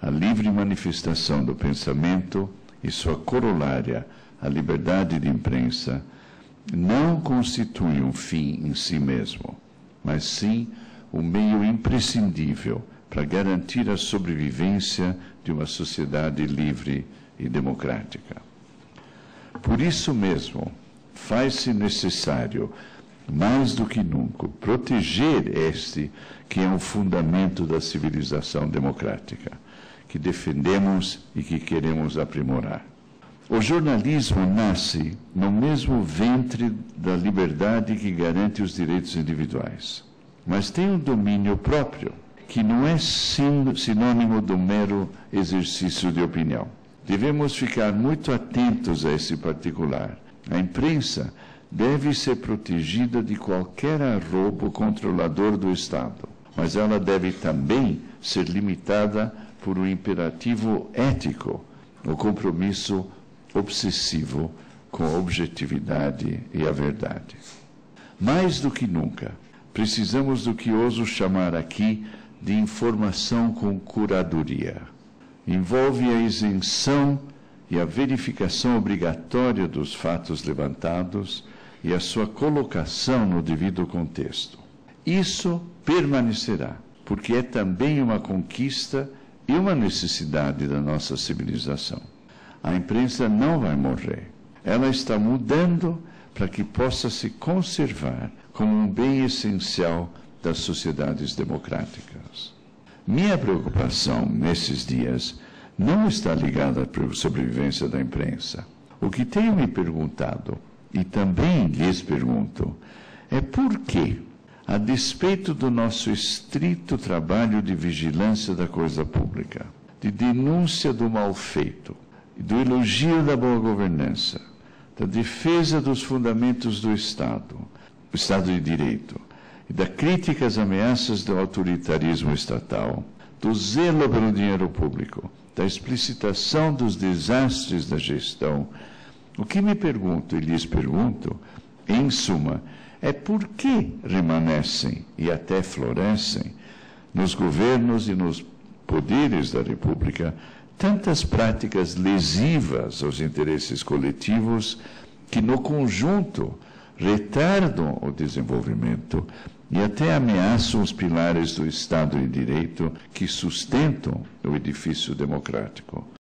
a livre manifestação do pensamento e sua corolária, a liberdade de imprensa, não constitui um fim em si mesmo, mas sim um meio imprescindível para garantir a sobrevivência de uma sociedade livre e democrática. Por isso mesmo, faz-se necessário, mais do que nunca, proteger este que é o fundamento da civilização democrática, que defendemos e que queremos aprimorar. O jornalismo nasce no mesmo ventre da liberdade que garante os direitos individuais, mas tem um domínio próprio, que não é sinônimo do mero exercício de opinião. Devemos ficar muito atentos a esse particular. A imprensa deve ser protegida de qualquer arrobo controlador do Estado, mas ela deve também ser limitada por um imperativo ético, o compromisso obsessivo com a objetividade e a verdade. Mais do que nunca, precisamos do que ouso chamar aqui de informação com curadoria. Envolve a isenção e a verificação obrigatória dos fatos levantados e a sua colocação no devido contexto. Isso permanecerá, porque é também uma conquista e uma necessidade da nossa civilização. A imprensa não vai morrer. Ela está mudando para que possa se conservar como um bem essencial das sociedades democráticas. Minha preocupação nesses dias não está ligada à sobrevivência da imprensa. O que tenho me perguntado, e também lhes pergunto, é por que, a despeito do nosso estrito trabalho de vigilância da coisa pública, de denúncia do mal feito, do elogio da boa governança, da defesa dos fundamentos do Estado, do Estado de Direito, e da crítica às ameaças do autoritarismo estatal, do zelo pelo dinheiro público, da explicitação dos desastres da gestão, o que me pergunto e lhes pergunto, em suma, é por que remanescem e até florescem nos governos e nos poderes da República tantas práticas lesivas aos interesses coletivos que, no conjunto, retardam o desenvolvimento e até ameaçam os pilares do Estado de Direito que sustentam o edifício democrático.